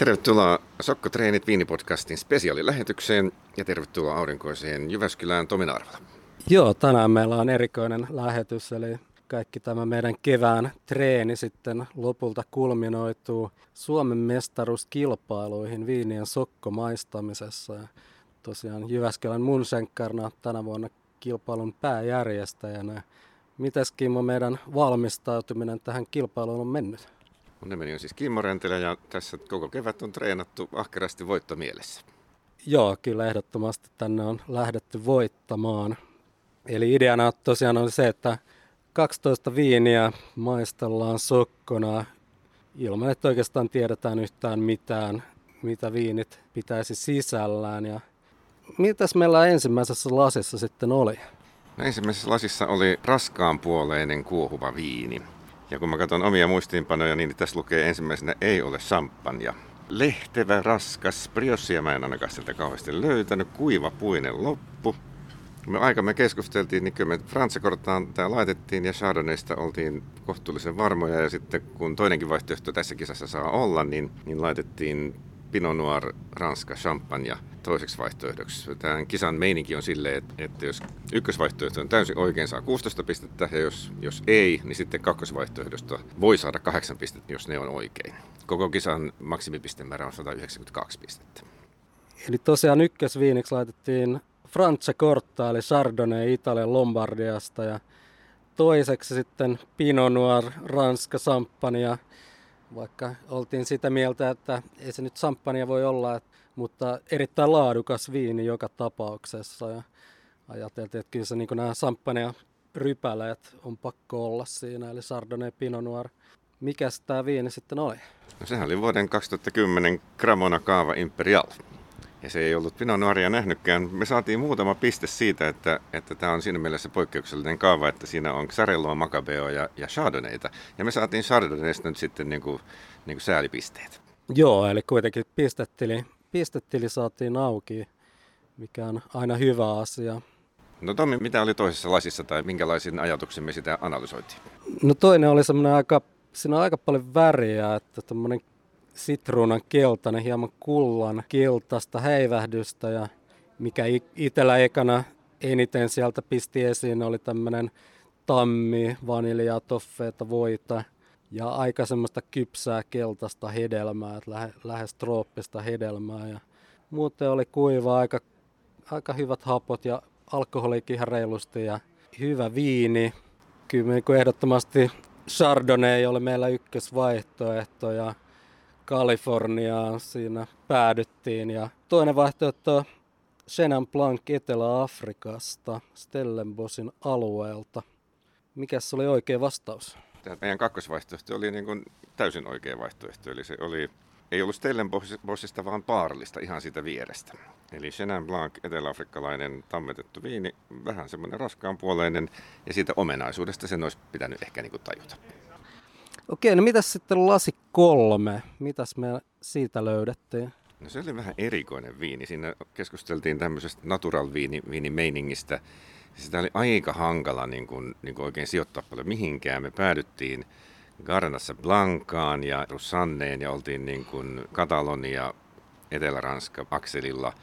Tervetuloa Sokko Treenit Viinipodcastin spesiaalilähetykseen ja tervetuloa aurinkoiseen Jyväskylään Tomi Narvala. Joo, tänään meillä on erikoinen lähetys, eli kaikki tämä meidän kevään treeni sitten lopulta kulminoituu Suomen mestaruuskilpailuihin viinien sokkomaistamisessa. Ja tosiaan Jyväskylän Munsenkarna tänä vuonna kilpailun pääjärjestäjänä. Mitäs Kimmo meidän valmistautuminen tähän kilpailuun on mennyt? Mun nimeni on siis Kimmo Rentelä ja tässä koko kevät on treenattu ahkerasti voittomielessä. Joo, kyllä ehdottomasti tänne on lähdetty voittamaan. Eli ideana tosiaan on se, että 12 viiniä maistellaan sokkona ilman, että oikeastaan tiedetään yhtään mitään, mitä viinit pitäisi sisällään. Ja mitäs meillä ensimmäisessä lasissa sitten oli? No ensimmäisessä lasissa oli raskaanpuoleinen kuohuva viini. Ja kun mä katson omia muistiinpanoja, niin tässä lukee ensimmäisenä ei ole champagne. Lehtevä, raskas, briossia mä en ainakaan sieltä kauheasti löytänyt, kuiva puinen loppu. Me aika me keskusteltiin, niin kyllä me Fransakortaan tämä laitettiin ja Chardonnaysta oltiin kohtuullisen varmoja ja sitten kun toinenkin vaihtoehto tässä kisassa saa olla, niin, niin laitettiin Pinot Noir, Ranska, Champagne toiseksi vaihtoehdoksi. Tämän kisan meininki on silleen, että, jos ykkösvaihtoehto on täysin oikein, saa 16 pistettä, ja jos, jos ei, niin sitten kakkosvaihtoehdosta voi saada 8 pistettä, jos ne on oikein. Koko kisan maksimipistemäärä on 192 pistettä. Eli tosiaan ykkösviiniksi laitettiin Francia Corta, eli Chardonnay Italian Lombardiasta, ja toiseksi sitten Pinot Noir, Ranska, Champagne, vaikka oltiin sitä mieltä, että ei se nyt samppania voi olla, mutta erittäin laadukas viini joka tapauksessa. Ja ajateltiin, että kyllä se niin nämä samppania rypäleet on pakko olla siinä, eli Chardonnay Pinot Noir. Mikäs tämä viini sitten oli? No sehän oli vuoden 2010 Gramona Kaava Imperial ja se ei ollut Pinot Noiria nähnytkään. Me saatiin muutama piste siitä, että, että tämä on siinä mielessä poikkeuksellinen kaava, että siinä on Xarelloa, Macabeo ja, ja Chardonnayta. Ja me saatiin Chardonnaysta nyt sitten niin kuin, niin kuin säälipisteet. Joo, eli kuitenkin pistettili, pistettili saatiin auki, mikä on aina hyvä asia. No Tommi, mitä oli toisessa lasissa tai minkälaisin ajatuksin me sitä analysoitiin? No toinen oli semmoinen aika, siinä on aika paljon väriä, että tämmöinen sitruunan keltainen, hieman kullan keltaista häivähdystä ja mikä itsellä ekana eniten sieltä pisti esiin oli tämmöinen tammi, vaniljaa, toffeeta, voita ja aika semmoista kypsää keltaista hedelmää, että lähe, lähes trooppista hedelmää ja muuten oli kuiva, aika, aika hyvät hapot ja alkoholikin ihan reilusti ja hyvä viini. Kyllä niin ehdottomasti Chardonnay oli meillä ykkösvaihtoehto ja Kaliforniaan siinä päädyttiin. Ja toinen vaihtoehto Chenin Blanc Etelä-Afrikasta, Stellenbosin alueelta. Mikäs oli oikea vastaus? Tämä meidän kakkosvaihtoehto oli niin kuin täysin oikea vaihtoehto. Eli se oli, ei ollut Stellenbosista, vaan Paarlista ihan siitä vierestä. Eli Chenin Blanc, eteläafrikkalainen tammetettu viini, vähän semmoinen raskaanpuoleinen, ja siitä omenaisuudesta sen olisi pitänyt ehkä niin kuin tajuta. Okei, no mitäs sitten lasi kolme? Mitäs me siitä löydettiin? No se oli vähän erikoinen viini. Siinä keskusteltiin tämmöisestä natural viini, viinimeiningistä. Sitä oli aika hankala niin kuin, niin kuin oikein sijoittaa paljon mihinkään. Me päädyttiin Garnassa Blancaan ja Russanneen ja oltiin niin kuin Katalonia, Etelä-Ranska akselilla –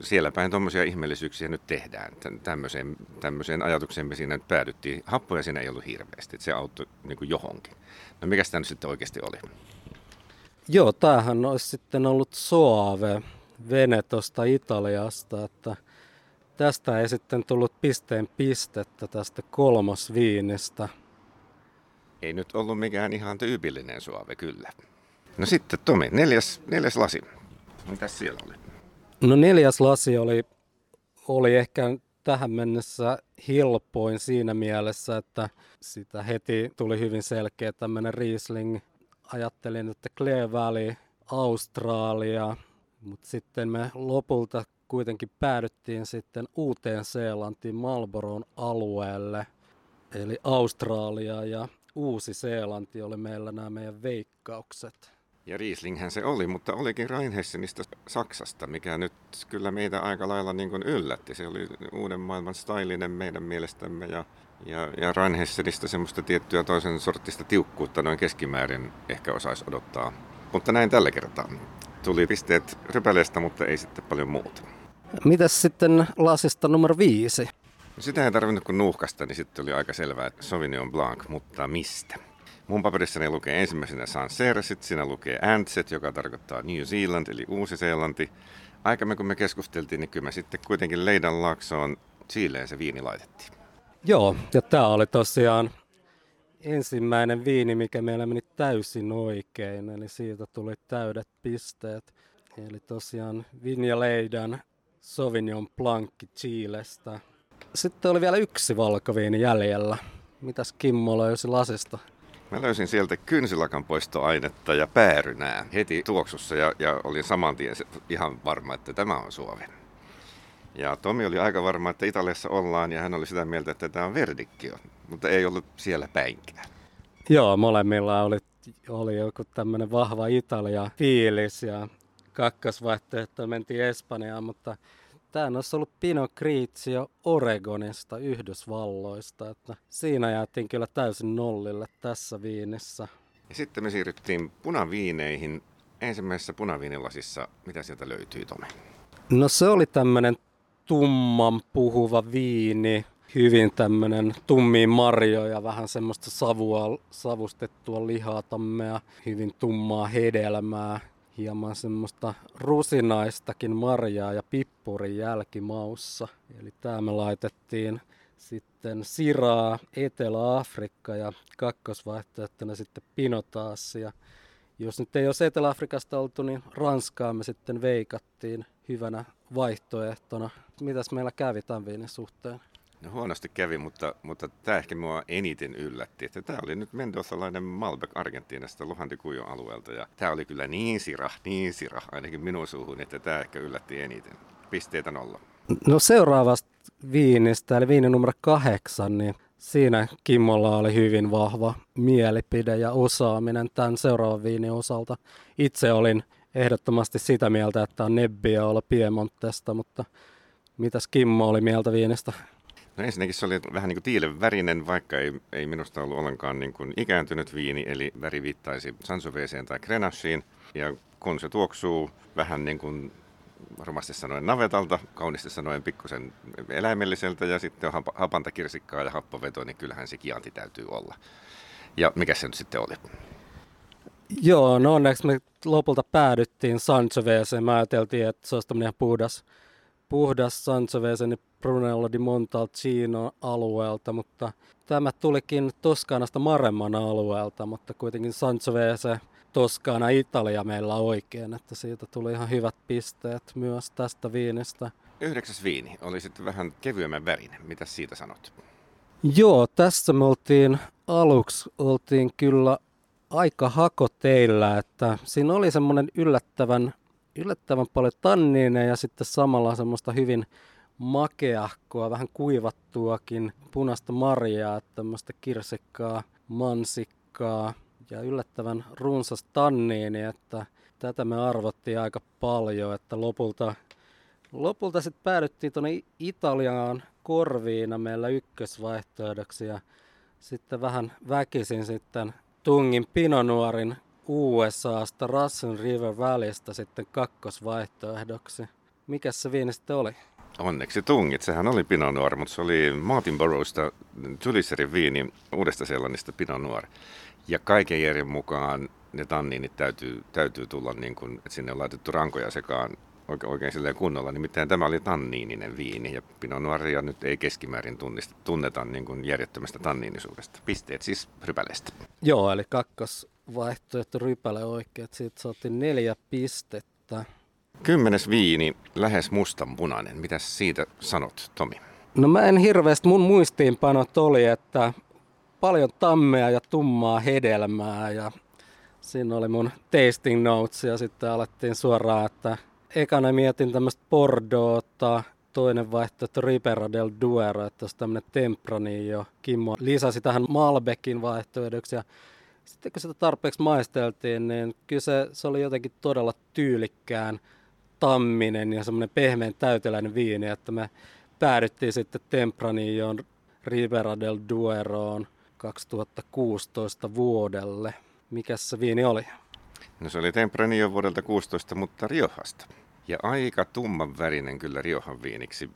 siellä päin tuommoisia ihmeellisyyksiä nyt tehdään. Tämmöiseen, tämmöiseen ajatukseen me siinä nyt päädyttiin. Happoja siinä ei ollut hirveästi, että se auttoi niin kuin johonkin. No mikä sitä nyt sitten oikeasti oli? Joo, tämähän olisi sitten ollut Soave, Venetosta Italiasta, että tästä ei sitten tullut pisteen pistettä tästä kolmosviinistä. Ei nyt ollut mikään ihan tyypillinen Soave, kyllä. No sitten Tomi, neljäs, neljäs lasi. Mitäs siellä oli? No neljäs lasi oli, oli ehkä tähän mennessä helpoin siinä mielessä, että sitä heti tuli hyvin selkeä tämmöinen Riesling. Ajattelin, että Clear Valley, Australia, mutta sitten me lopulta kuitenkin päädyttiin sitten uuteen Seelantiin Marlboron alueelle, eli Australia ja Uusi-Seelanti oli meillä nämä meidän veikkaukset. Ja Rieslinghän se oli, mutta olikin Rheinhessenistä Saksasta, mikä nyt kyllä meitä aika lailla niin kuin yllätti. Se oli uuden maailman stylinen meidän mielestämme ja, ja, ja Rheinhessenistä semmoista tiettyä toisen sortista tiukkuutta noin keskimäärin ehkä osaisi odottaa. Mutta näin tällä kertaa. Tuli pisteet rypäleestä, mutta ei sitten paljon muuta. Mitäs sitten lasista numero viisi? Sitä ei tarvinnut kuin nuuhkasta, niin sitten oli aika selvää, että Sauvignon Blanc, mutta mistä? Mun paperissani lukee ensimmäisenä Sancerre, sitten siinä lukee Antset, joka tarkoittaa New Zealand eli Uusi-Seelanti. Aikamme kun me keskusteltiin, niin kyllä me sitten kuitenkin Leidan laaksoon Chileen se viini laitettiin. Joo, ja tämä oli tosiaan ensimmäinen viini, mikä meillä meni täysin oikein, eli siitä tuli täydet pisteet. Eli tosiaan Vinja Leidan Sauvignon Blanc Chilestä. Sitten oli vielä yksi valkoviini jäljellä. Mitäs Kimmo löysi lasista? Mä löysin sieltä kynsilakan poistoainetta ja päärynää heti tuoksussa ja, ja olin saman tien ihan varma, että tämä on Suomi. Ja Tomi oli aika varma, että Italiassa ollaan ja hän oli sitä mieltä, että tämä on Verdikkio, mutta ei ollut siellä päinkään. Joo, molemmilla oli, oli joku tämmöinen vahva Italia-fiilis ja kakkosvaihtoehto mentiin Espanjaan, mutta Tämä olisi ollut Pinot Grigio Oregonista, Yhdysvalloista. Että siinä jäätiin kyllä täysin nollille tässä viinissä. Ja sitten me siirryttiin punaviineihin. Ensimmäisessä punaviinilasissa, mitä sieltä löytyy, Tomi? No se oli tämmöinen tumman puhuva viini, hyvin tämmöinen tummiin marjoja, vähän semmoista savua, savustettua lihatamea, hyvin tummaa hedelmää, hieman semmoista rusinaistakin marjaa ja pippurin jälkimaussa. Eli tämä me laitettiin sitten Siraa, Etelä-Afrikka ja kakkosvaihtoehtona sitten Pinotaassi. Ja jos nyt ei olisi Etelä-Afrikasta oltu, niin Ranskaa me sitten veikattiin hyvänä vaihtoehtona. Mitäs meillä kävi tämän viinin suhteen? No huonosti kävi, mutta, mutta tämä ehkä mua eniten yllätti, että tämä oli nyt Mendozalainen Malbec Argentiinasta Luhandikujon alueelta ja tämä oli kyllä niin sira, niin sira, ainakin minun suuhun, että tämä ehkä yllätti eniten. Pisteitä nolla. No seuraavasta viinistä, eli viini numero kahdeksan, niin siinä Kimmolla oli hyvin vahva mielipide ja osaaminen tämän seuraavan viinin osalta. Itse olin ehdottomasti sitä mieltä, että on Nebbia olla Piemontesta, mutta mitäs Kimmo oli mieltä viinistä? No ensinnäkin se oli vähän niin kuin tiilen värinen, vaikka ei, ei minusta ollut ollenkaan niin kuin ikääntynyt viini, eli väri viittaisi Sansoveeseen tai Grenachiin. Ja kun se tuoksuu vähän niin kuin varmasti sanoen navetalta, kaunisti sanoen pikkusen eläimelliseltä ja sitten on hapanta kirsikkaa ja happoveto, niin kyllähän se kianti täytyy olla. Ja mikä se nyt sitten oli? Joo, no onneksi me lopulta päädyttiin Sanchoveeseen. Mä ajateltiin, että se olisi tämmöinen puhdas, puhdas Sangiovese, niin Brunello di Montalcino alueelta, mutta tämä tulikin Toskanasta Maremman alueelta, mutta kuitenkin Sangiovese Toskana Italia meillä oikein, että siitä tuli ihan hyvät pisteet myös tästä viinistä. Yhdeksäs viini oli sitten vähän kevyemmän värinen. Mitä siitä sanot? Joo, tässä me oltiin aluksi oltiin kyllä aika hakoteillä, että siinä oli semmoinen yllättävän, yllättävän paljon tanniineja ja sitten samalla semmoista hyvin makeahkoa, vähän kuivattuakin punaista marjaa, tämmöistä kirsikkaa, mansikkaa ja yllättävän runsas tanniini, että tätä me arvottiin aika paljon, että lopulta, lopulta sitten päädyttiin tuonne Italiaan korviina meillä ykkösvaihtoehdoksi ja sitten vähän väkisin sitten tungin Pinonuorin USAsta Russian River Valleystä sitten kakkosvaihtoehdoksi. Mikäs se viini sitten oli? Onneksi tungit. Sehän oli Pinot Noir, mutta se oli Martin Burroughsta Juliserin viini uudesta Seelannista Pinot Noir. Ja kaiken järjen mukaan ne tanniinit täytyy, täytyy tulla niin kuin, että sinne on laitettu rankoja sekaan oikein, oikein silleen kunnolla. Nimittäin tämä oli tanniininen viini ja Pinot Noiria nyt ei keskimäärin tunnista, tunneta niin kuin järjettömästä tanniinisuudesta. Pisteet siis rypäleestä. Joo, eli kakkosvaihtoehto rypäle oikein. Siitä saatiin neljä pistettä. Kymmenes viini, lähes mustanpunainen. Mitä siitä sanot, Tomi? No mä en hirveästi, mun muistiinpanot oli, että paljon tammea ja tummaa hedelmää ja siinä oli mun tasting notes ja sitten alettiin suoraan, että ekana mietin tämmöistä Bordeauxta, toinen vaihtoehto Ripera del Duero, että olisi tämmöinen Tempranillo. Kimmo lisäsi tähän Malbeckin vaihtoehdoksi ja sitten kun sitä tarpeeksi maisteltiin, niin kyllä se, se oli jotenkin todella tyylikkään tamminen ja semmoinen pehmeän täyteläinen viini, että me päädyttiin sitten Tempranilloon Ribera del Dueroon 2016 vuodelle. Mikä se viini oli? No se oli Tempranillo vuodelta 16, mutta Riohasta. Ja aika tumman värinen kyllä Riohan viiniksi.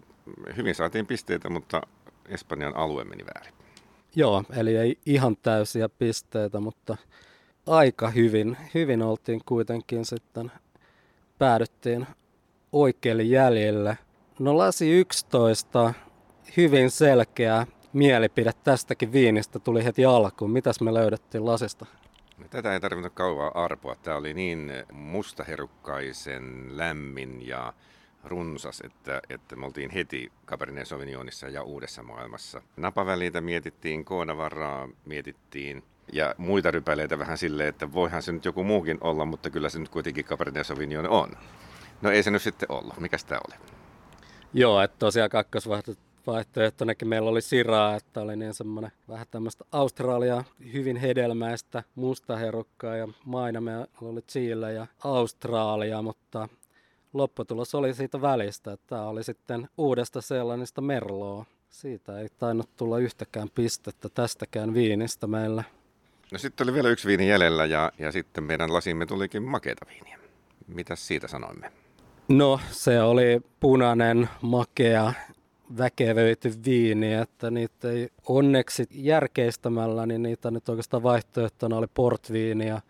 Hyvin saatiin pisteitä, mutta Espanjan alue meni väärin. Joo, eli ei ihan täysiä pisteitä, mutta aika hyvin, hyvin oltiin kuitenkin sitten, päädyttiin oikealle jäljelle. No lasi 11, hyvin selkeä mielipide tästäkin viinistä tuli heti alkuun. Mitäs me löydettiin lasista? No, tätä ei tarvinnut kauaa arpoa. Tämä oli niin mustaherukkaisen lämmin ja runsas, että, että me oltiin heti Cabernet Sauvignonissa ja Uudessa maailmassa. Napaväliitä mietittiin, koonavaraa mietittiin ja muita rypäleitä vähän silleen, että voihan se nyt joku muukin olla, mutta kyllä se nyt kuitenkin Cabernet Sauvignon on. No ei se nyt sitten ollut. Mikäs tämä oli? Joo, että tosiaan kakkosvaihtoehtonakin meillä oli Siraa, että oli niin semmoinen vähän tämmöistä Australia hyvin hedelmäistä mustaherukkaa ja maina meillä oli Chile ja Australia, mutta lopputulos oli siitä välistä, että tämä oli sitten uudesta sellaisesta merloa. Siitä ei tainnut tulla yhtäkään pistettä tästäkään viinistä meillä. No sitten oli vielä yksi viini jäljellä ja, ja sitten meidän lasimme tulikin makeita viiniä. Mitäs siitä sanoimme? No se oli punainen, makea, väkevöity viini, että niitä ei onneksi järkeistämällä, niin niitä nyt oikeastaan vaihtoehtona oli portviini ja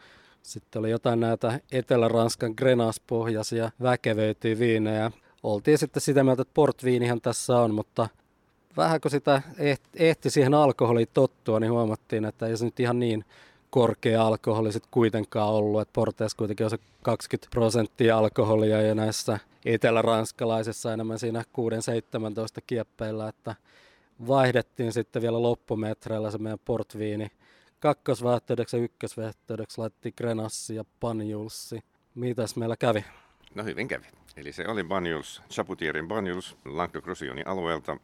sitten oli jotain näitä Etelä-Ranskan Grenas-pohjaisia väkevöityjä viinejä. Oltiin sitten sitä mieltä, että portviinihan tässä on, mutta vähän kun sitä ehti siihen alkoholiin tottua, niin huomattiin, että ei se nyt ihan niin korkea alkoholi sitten kuitenkaan ollut, että Porteessa kuitenkin on se 20 prosenttia alkoholia ja näissä etelä-ranskalaisissa enemmän siinä 6-17 kieppeillä, että vaihdettiin sitten vielä loppumetreillä se meidän portviini. Kakkosvähteydeksi ja ykkösvähteydeksi laitettiin Grenassi ja Banjulsi. Mitäs meillä kävi? No hyvin kävi. Eli se oli Banjuls, Chaputierin Banjuls Languedoc-Roussillionin alueelta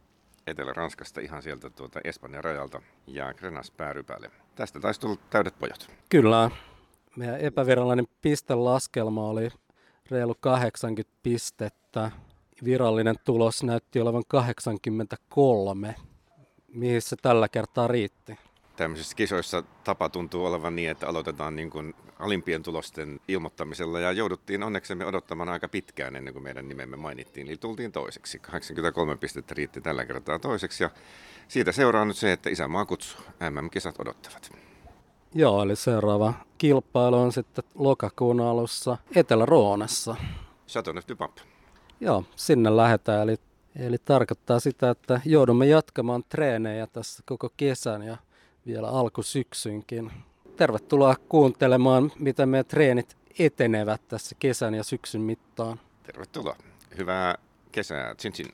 Etelä-Ranskasta ihan sieltä tuota Espanjan rajalta ja Grenas päärypälle. Tästä taisi tulla täydet pojat. Kyllä. Meidän epävirallinen pistelaskelma oli reilu 80 pistettä. Virallinen tulos näytti olevan 83, mihin se tällä kertaa riitti tämmöisissä kisoissa tapa tuntuu olevan niin, että aloitetaan niin kuin alimpien tulosten ilmoittamisella ja jouduttiin onneksemme odottamaan aika pitkään ennen kuin meidän nimemme mainittiin. Eli tultiin toiseksi. 83 pistettä riitti tällä kertaa toiseksi ja siitä seuraa nyt se, että isämaa kutsuu. MM-kisat odottavat. Joo, eli seuraava kilpailu on sitten lokakuun alussa Etelä-Roonassa. Chateauneuf du Pape. Joo, sinne lähdetään. Eli, eli tarkoittaa sitä, että joudumme jatkamaan treenejä tässä koko kesän ja vielä alkusyksynkin. Tervetuloa kuuntelemaan, miten meidän treenit etenevät tässä kesän ja syksyn mittaan. Tervetuloa. Hyvää kesää. Chin chin.